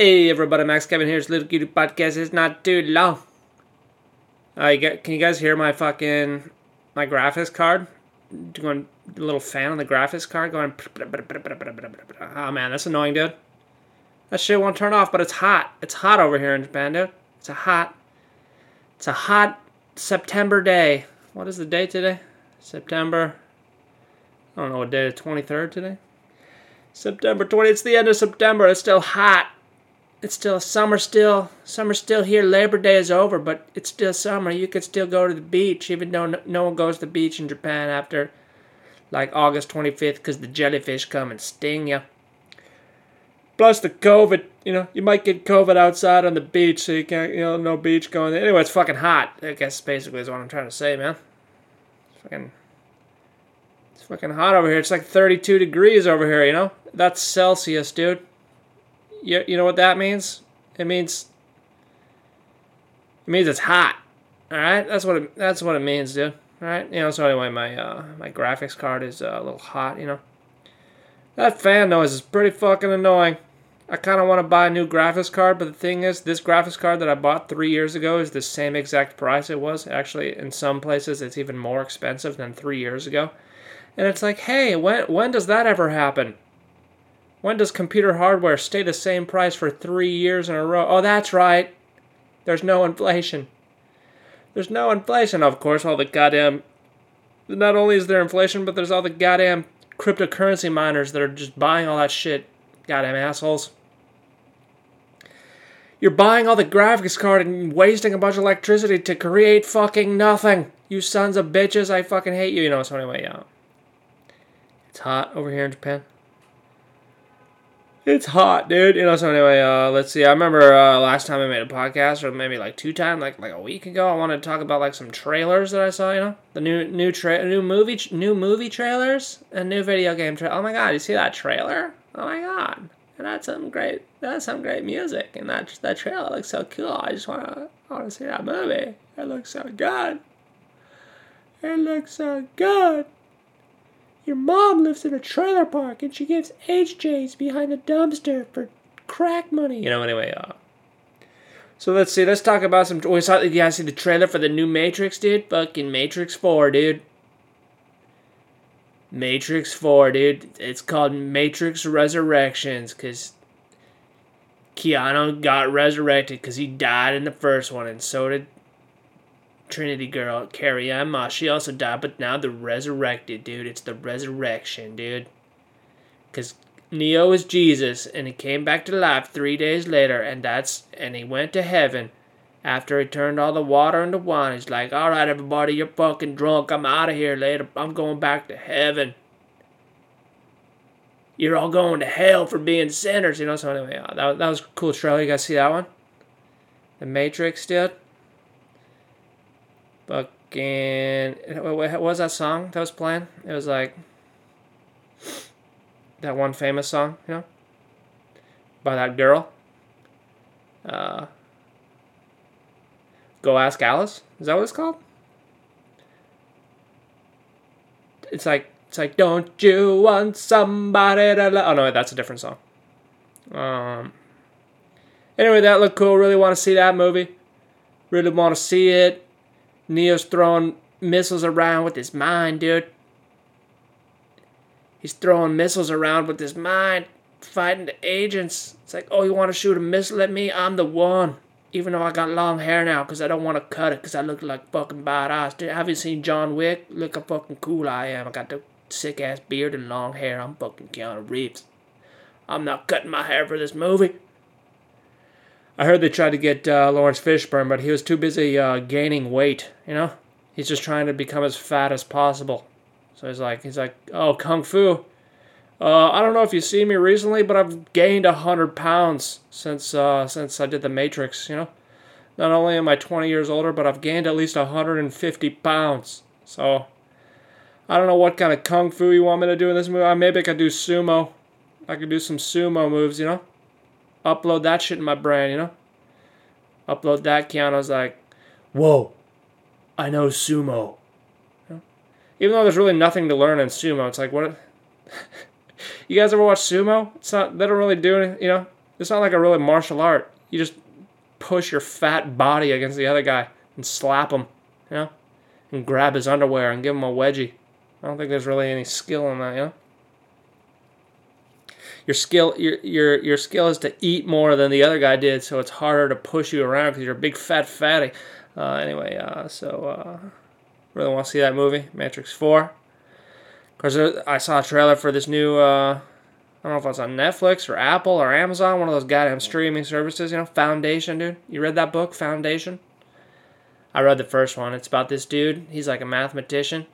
Hey everybody, Max Kevin here. It's Little Cutie Podcast. It's not too long. Uh, get, can you guys hear my fucking my graphics card? Going a little fan on the graphics card going. Oh man, that's annoying, dude. That shit won't turn off, but it's hot. It's hot over here in Japan, dude. It's a hot. It's a hot September day. What is the day today? September. I don't know what day. Twenty third today. September 20. It's the end of September. It's still hot. It's still summer. Still summer. Still here. Labor Day is over, but it's still summer. You could still go to the beach, even though no, one goes to the beach in Japan after like August 25th, because the jellyfish come and sting you. Plus the COVID, you know, you might get COVID outside on the beach, so you can't, you know, no beach going. Anyway, it's fucking hot. I guess basically is what I'm trying to say, man. It's fucking, it's fucking hot over here. It's like 32 degrees over here. You know, that's Celsius, dude. You, you know what that means? It means it means it's hot. All right, that's what it, that's what it means, dude. All right, you know. So anyway, my uh, my graphics card is uh, a little hot. You know, that fan noise is pretty fucking annoying. I kind of want to buy a new graphics card, but the thing is, this graphics card that I bought three years ago is the same exact price it was. Actually, in some places, it's even more expensive than three years ago. And it's like, hey, when when does that ever happen? When does computer hardware stay the same price for three years in a row? Oh, that's right. There's no inflation. There's no inflation, of course. All the goddamn. Not only is there inflation, but there's all the goddamn cryptocurrency miners that are just buying all that shit. Goddamn assholes. You're buying all the graphics card and wasting a bunch of electricity to create fucking nothing. You sons of bitches, I fucking hate you. You know, so anyway, yeah. It's hot over here in Japan. It's hot, dude. You know, so anyway, uh, let's see. I remember uh, last time I made a podcast, or maybe like two times, like like a week ago. I wanted to talk about like some trailers that I saw. You know, the new new tra- new movie new movie trailers and new video game trailer. Oh my god, you see that trailer? Oh my god, that's some great that's some great music, and that that trailer looks so cool. I just wanna wanna see that movie. It looks so good. It looks so good. Your mom lives in a trailer park and she gives HJs behind a dumpster for crack money. You know, anyway, uh. So let's see, let's talk about some. We saw, you guys see the trailer for the new Matrix, dude? Fucking Matrix 4, dude. Matrix 4, dude. It's called Matrix Resurrections because Keanu got resurrected because he died in the first one, and so did Trinity girl, Carrie Moss, she also died, but now they're resurrected, dude. It's the resurrection, dude. Because Neo is Jesus, and he came back to life three days later, and that's and he went to heaven after he turned all the water into wine. He's like, all right, everybody, you're fucking drunk. I'm out of here later. I'm going back to heaven. You're all going to hell for being sinners, you know. So anyway, uh, that, that was cool trailer. You guys see that one? The Matrix, dude. Fucking. What was that song that was playing? It was like. That one famous song, you know? By that girl. Uh. Go Ask Alice? Is that what it's called? It's like. It's like, don't you want somebody to love? Oh no, that's a different song. Um. Anyway, that looked cool. Really want to see that movie. Really want to see it. Neo's throwing missiles around with his mind, dude. He's throwing missiles around with his mind, fighting the agents. It's like, oh, you want to shoot a missile at me? I'm the one. Even though I got long hair now, because I don't want to cut it, because I look like fucking badass. Dude, have you seen John Wick? Look how fucking cool I am. I got the sick ass beard and long hair. I'm fucking Keanu Reeves. I'm not cutting my hair for this movie. I heard they tried to get uh, Laurence Fishburne, but he was too busy uh, gaining weight. You know, he's just trying to become as fat as possible. So he's like, he's like, oh, kung fu. Uh, I don't know if you see me recently, but I've gained a hundred pounds since uh, since I did the Matrix. You know, not only am I 20 years older, but I've gained at least 150 pounds. So I don't know what kind of kung fu you want me to do in this movie. Maybe I could do sumo. I could do some sumo moves. You know upload that shit in my brain, you know? Upload that, Keanu's like, whoa, I know sumo. You know? Even though there's really nothing to learn in sumo, it's like, what? you guys ever watch sumo? It's not, they don't really do anything, you know? It's not like a really martial art. You just push your fat body against the other guy and slap him, you know, and grab his underwear and give him a wedgie. I don't think there's really any skill in that, you know. Your skill, your your your skill is to eat more than the other guy did, so it's harder to push you around because you're a big fat fatty. Uh, anyway, uh, so uh, really want to see that movie, Matrix Four. Because I saw a trailer for this new uh, I don't know if it's on Netflix or Apple or Amazon, one of those goddamn streaming services, you know, Foundation, dude. You read that book, Foundation? I read the first one. It's about this dude. He's like a mathematician,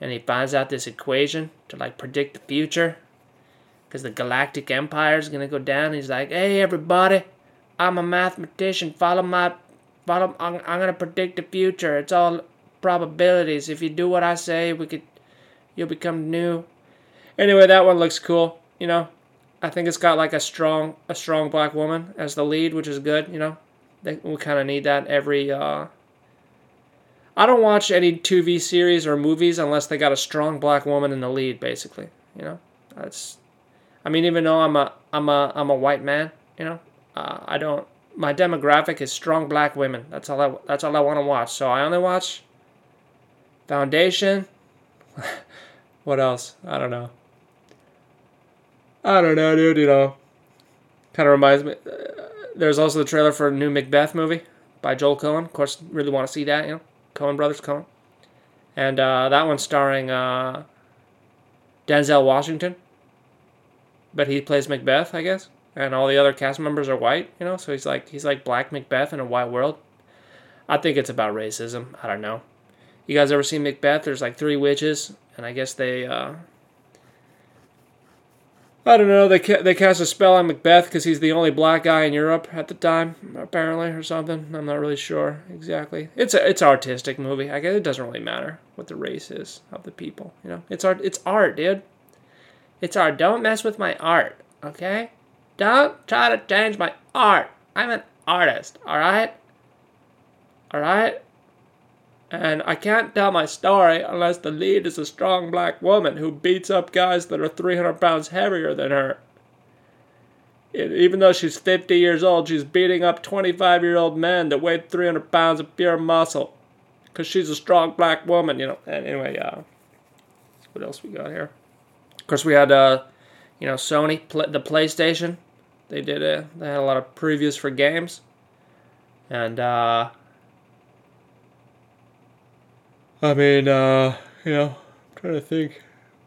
and he finds out this equation to like predict the future, because the galactic empire is gonna go down. He's like, "Hey, everybody, I'm a mathematician. Follow my, follow. I'm, I'm gonna predict the future. It's all probabilities. If you do what I say, we could, you'll become new." Anyway, that one looks cool you know, I think it's got like a strong a strong black woman as the lead, which is good. You know, they, we kind of need that every. Uh, I don't watch any TV series or movies unless they got a strong black woman in the lead. Basically, you know, that's. I mean, even though I'm a I'm a I'm a white man, you know, uh, I don't. My demographic is strong black women. That's all I that's all I want to watch. So I only watch. Foundation. what else? I don't know. I don't know, dude. You know, kind of reminds me. Uh, there's also the trailer for a new Macbeth movie by Joel Coen. Of course, really want to see that. You know, Coen brothers, Coen, and uh, that one's starring uh, Denzel Washington. But he plays Macbeth, I guess, and all the other cast members are white. You know, so he's like he's like Black Macbeth in a white world. I think it's about racism. I don't know. You guys ever seen Macbeth? There's like three witches, and I guess they uh, I don't know. They ca- they cast a spell on Macbeth because he's the only black guy in Europe at the time, apparently, or something. I'm not really sure exactly. It's a it's artistic movie. I guess it doesn't really matter what the race is of the people. You know, it's art. It's art, dude. It's art. Don't mess with my art, okay? Don't try to change my art. I'm an artist. All right. All right. And I can't tell my story unless the lead is a strong black woman who beats up guys that are 300 pounds heavier than her. Even though she's 50 years old, she's beating up 25 year old men that weigh 300 pounds of pure muscle. Because she's a strong black woman, you know. And anyway, uh, what else we got here? Of course, we had, uh, you know, Sony, the PlayStation. They did a, they had a lot of previews for games. And, uh, I mean, uh, you know, I'm trying to think.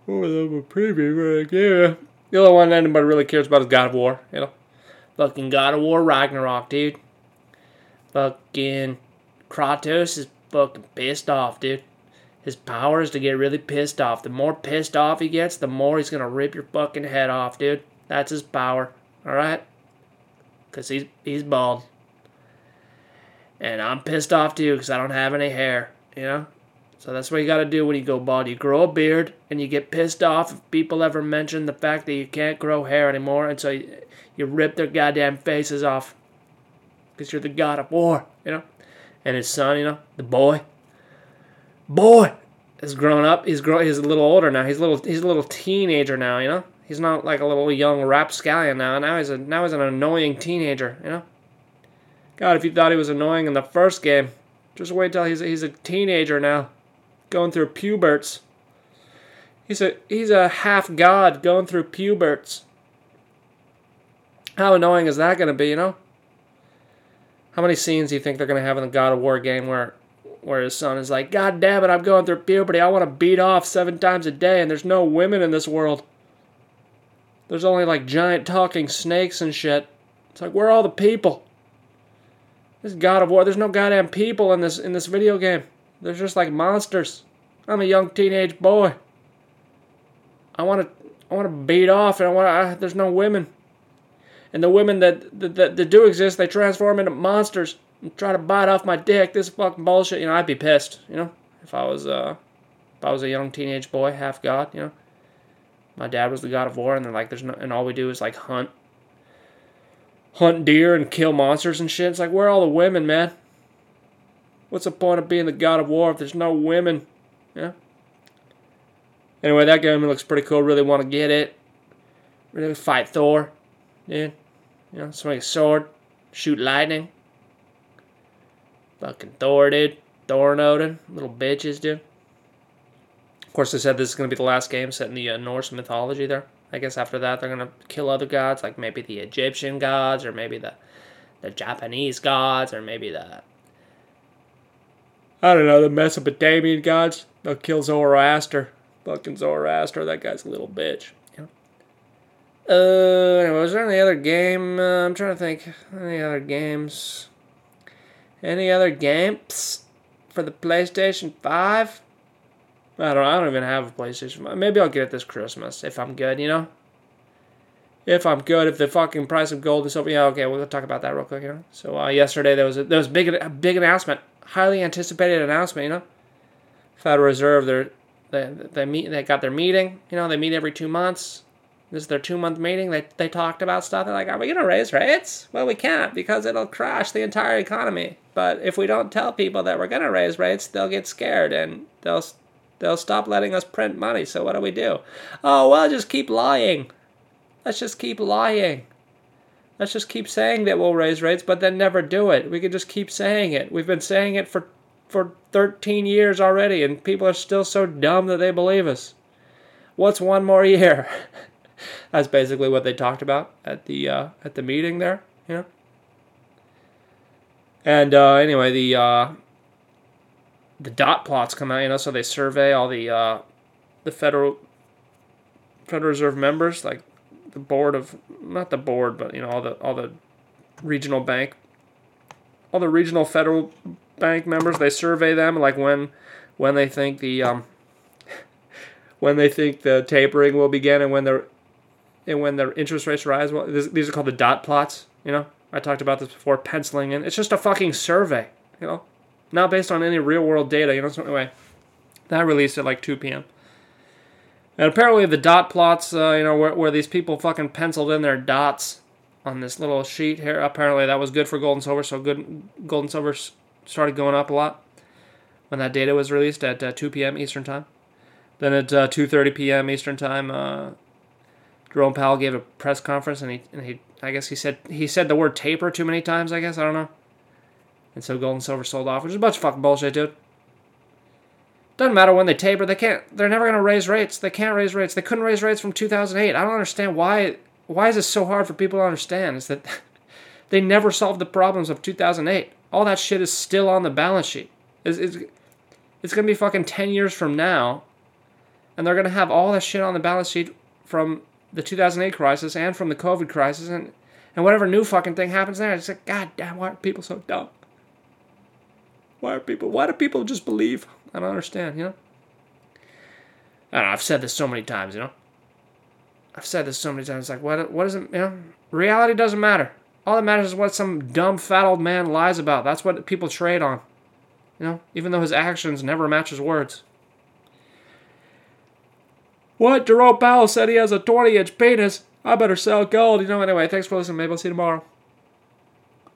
What was the preview? Like, yeah. The only one anybody really cares about is God of War, you know. Fucking God of War Ragnarok, dude. Fucking Kratos is fucking pissed off, dude. His power is to get really pissed off. The more pissed off he gets, the more he's gonna rip your fucking head off, dude. That's his power, alright? Because he's, he's bald. And I'm pissed off too because I don't have any hair, you know? So that's what you got to do when you go bald. You grow a beard and you get pissed off if people ever mention the fact that you can't grow hair anymore. And so you, you rip their goddamn faces off because you're the god of war, you know? And his son, you know, the boy, boy, has grown up. He's grown. He's a little older now. He's a little. He's a little teenager now. You know. He's not like a little young rapscallion now. Now he's a now he's an annoying teenager. You know. God, if you thought he was annoying in the first game, just wait till he's he's a teenager now going through puberts. He's a he's a half god going through puberts. How annoying is that going to be, you know? How many scenes do you think they're going to have in the God of War game where where his son is like, "God damn it, I'm going through puberty. I want to beat off 7 times a day and there's no women in this world." There's only like giant talking snakes and shit. It's like, where are all the people? This God of War, there's no goddamn people in this in this video game. They're just like monsters. I'm a young teenage boy. I want to I want to beat off, and I want to. There's no women, and the women that that, that do exist, they transform into monsters and try to bite off my dick. This fucking bullshit. You know, I'd be pissed. You know, if I was uh, if I was a young teenage boy, half god. You know, my dad was the god of war, and then like there's no, and all we do is like hunt, hunt deer and kill monsters and shit. It's like where are all the women, man? What's the point of being the god of war if there's no women? Yeah. Anyway, that game looks pretty cool. Really want to get it. Really fight Thor. Yeah. You know, swing a sword, shoot lightning. Fucking Thor, dude. Thor and Odin. Little bitches, dude. Of course, they said this is going to be the last game set in the uh, Norse mythology there. I guess after that, they're going to kill other gods, like maybe the Egyptian gods, or maybe the, the Japanese gods, or maybe the. I don't know, the Mesopotamian gods. They'll kill Zoroaster. Fucking Zoroaster, that guy's a little bitch. Uh, anyway, was there any other game? Uh, I'm trying to think. Any other games? Any other games for the PlayStation 5? I don't I don't even have a PlayStation 5. Maybe I'll get it this Christmas if I'm good, you know? If I'm good, if the fucking price of gold is so yeah, okay, we'll talk about that real quick, you know. So uh, yesterday there was a there was a big a big announcement, highly anticipated announcement, you know. Federal Reserve, they they they meet they got their meeting, you know, they meet every two months this is their two month meeting. They, they talked about stuff. They're like, are we going to raise rates? Well, we can't because it'll crash the entire economy. But if we don't tell people that we're going to raise rates, they'll get scared and they'll, they'll stop letting us print money. So what do we do? Oh, well, just keep lying. Let's just keep lying. Let's just keep saying that we'll raise rates, but then never do it. We can just keep saying it. We've been saying it for, for 13 years already, and people are still so dumb that they believe us. What's one more year? That's basically what they talked about at the uh, at the meeting there. You know. And uh, anyway, the uh, the dot plots come out. You know, so they survey all the uh, the federal Federal Reserve members, like the board of not the board, but you know all the all the regional bank, all the regional federal bank members. They survey them like when when they think the um, when they think the tapering will begin and when the and when the interest rates rise, well, this, these are called the dot plots. You know, I talked about this before. Penciling in, it's just a fucking survey. You know, not based on any real world data. You know, so anyway, that released at like 2 p.m. And apparently the dot plots, uh, you know, where, where these people fucking penciled in their dots on this little sheet here. Apparently that was good for gold and silver. So good, gold and silver started going up a lot when that data was released at uh, 2 p.m. Eastern time. Then at uh, 2:30 p.m. Eastern time, uh, Jerome Powell gave a press conference and he and he I guess he said he said the word taper too many times. I guess I don't know. And so gold and silver sold off, which is a bunch of fucking bullshit, dude. Doesn't matter when they taper. They can't. They're never gonna raise rates. They can't raise rates. They couldn't raise rates from 2008. I don't understand why. Why is it so hard for people to understand? Is that they never solved the problems of 2008. All that shit is still on the balance sheet. It's, it's, it's gonna be fucking 10 years from now, and they're gonna have all that shit on the balance sheet from the 2008 crisis and from the COVID crisis and, and whatever new fucking thing happens there. It's like, God damn, why are people so dumb? Why are people, why do people just believe? I don't understand, you know? I don't know, I've said this so many times, you know? I've said this so many times. Like, what, what is it, you know? Reality doesn't matter. All that matters is what some dumb fat old man lies about. That's what people trade on. You know, even though his actions never match his words. What? Jerome Powell said he has a 20 inch penis. I better sell gold. You know, anyway, thanks for listening. Maybe I'll see you tomorrow.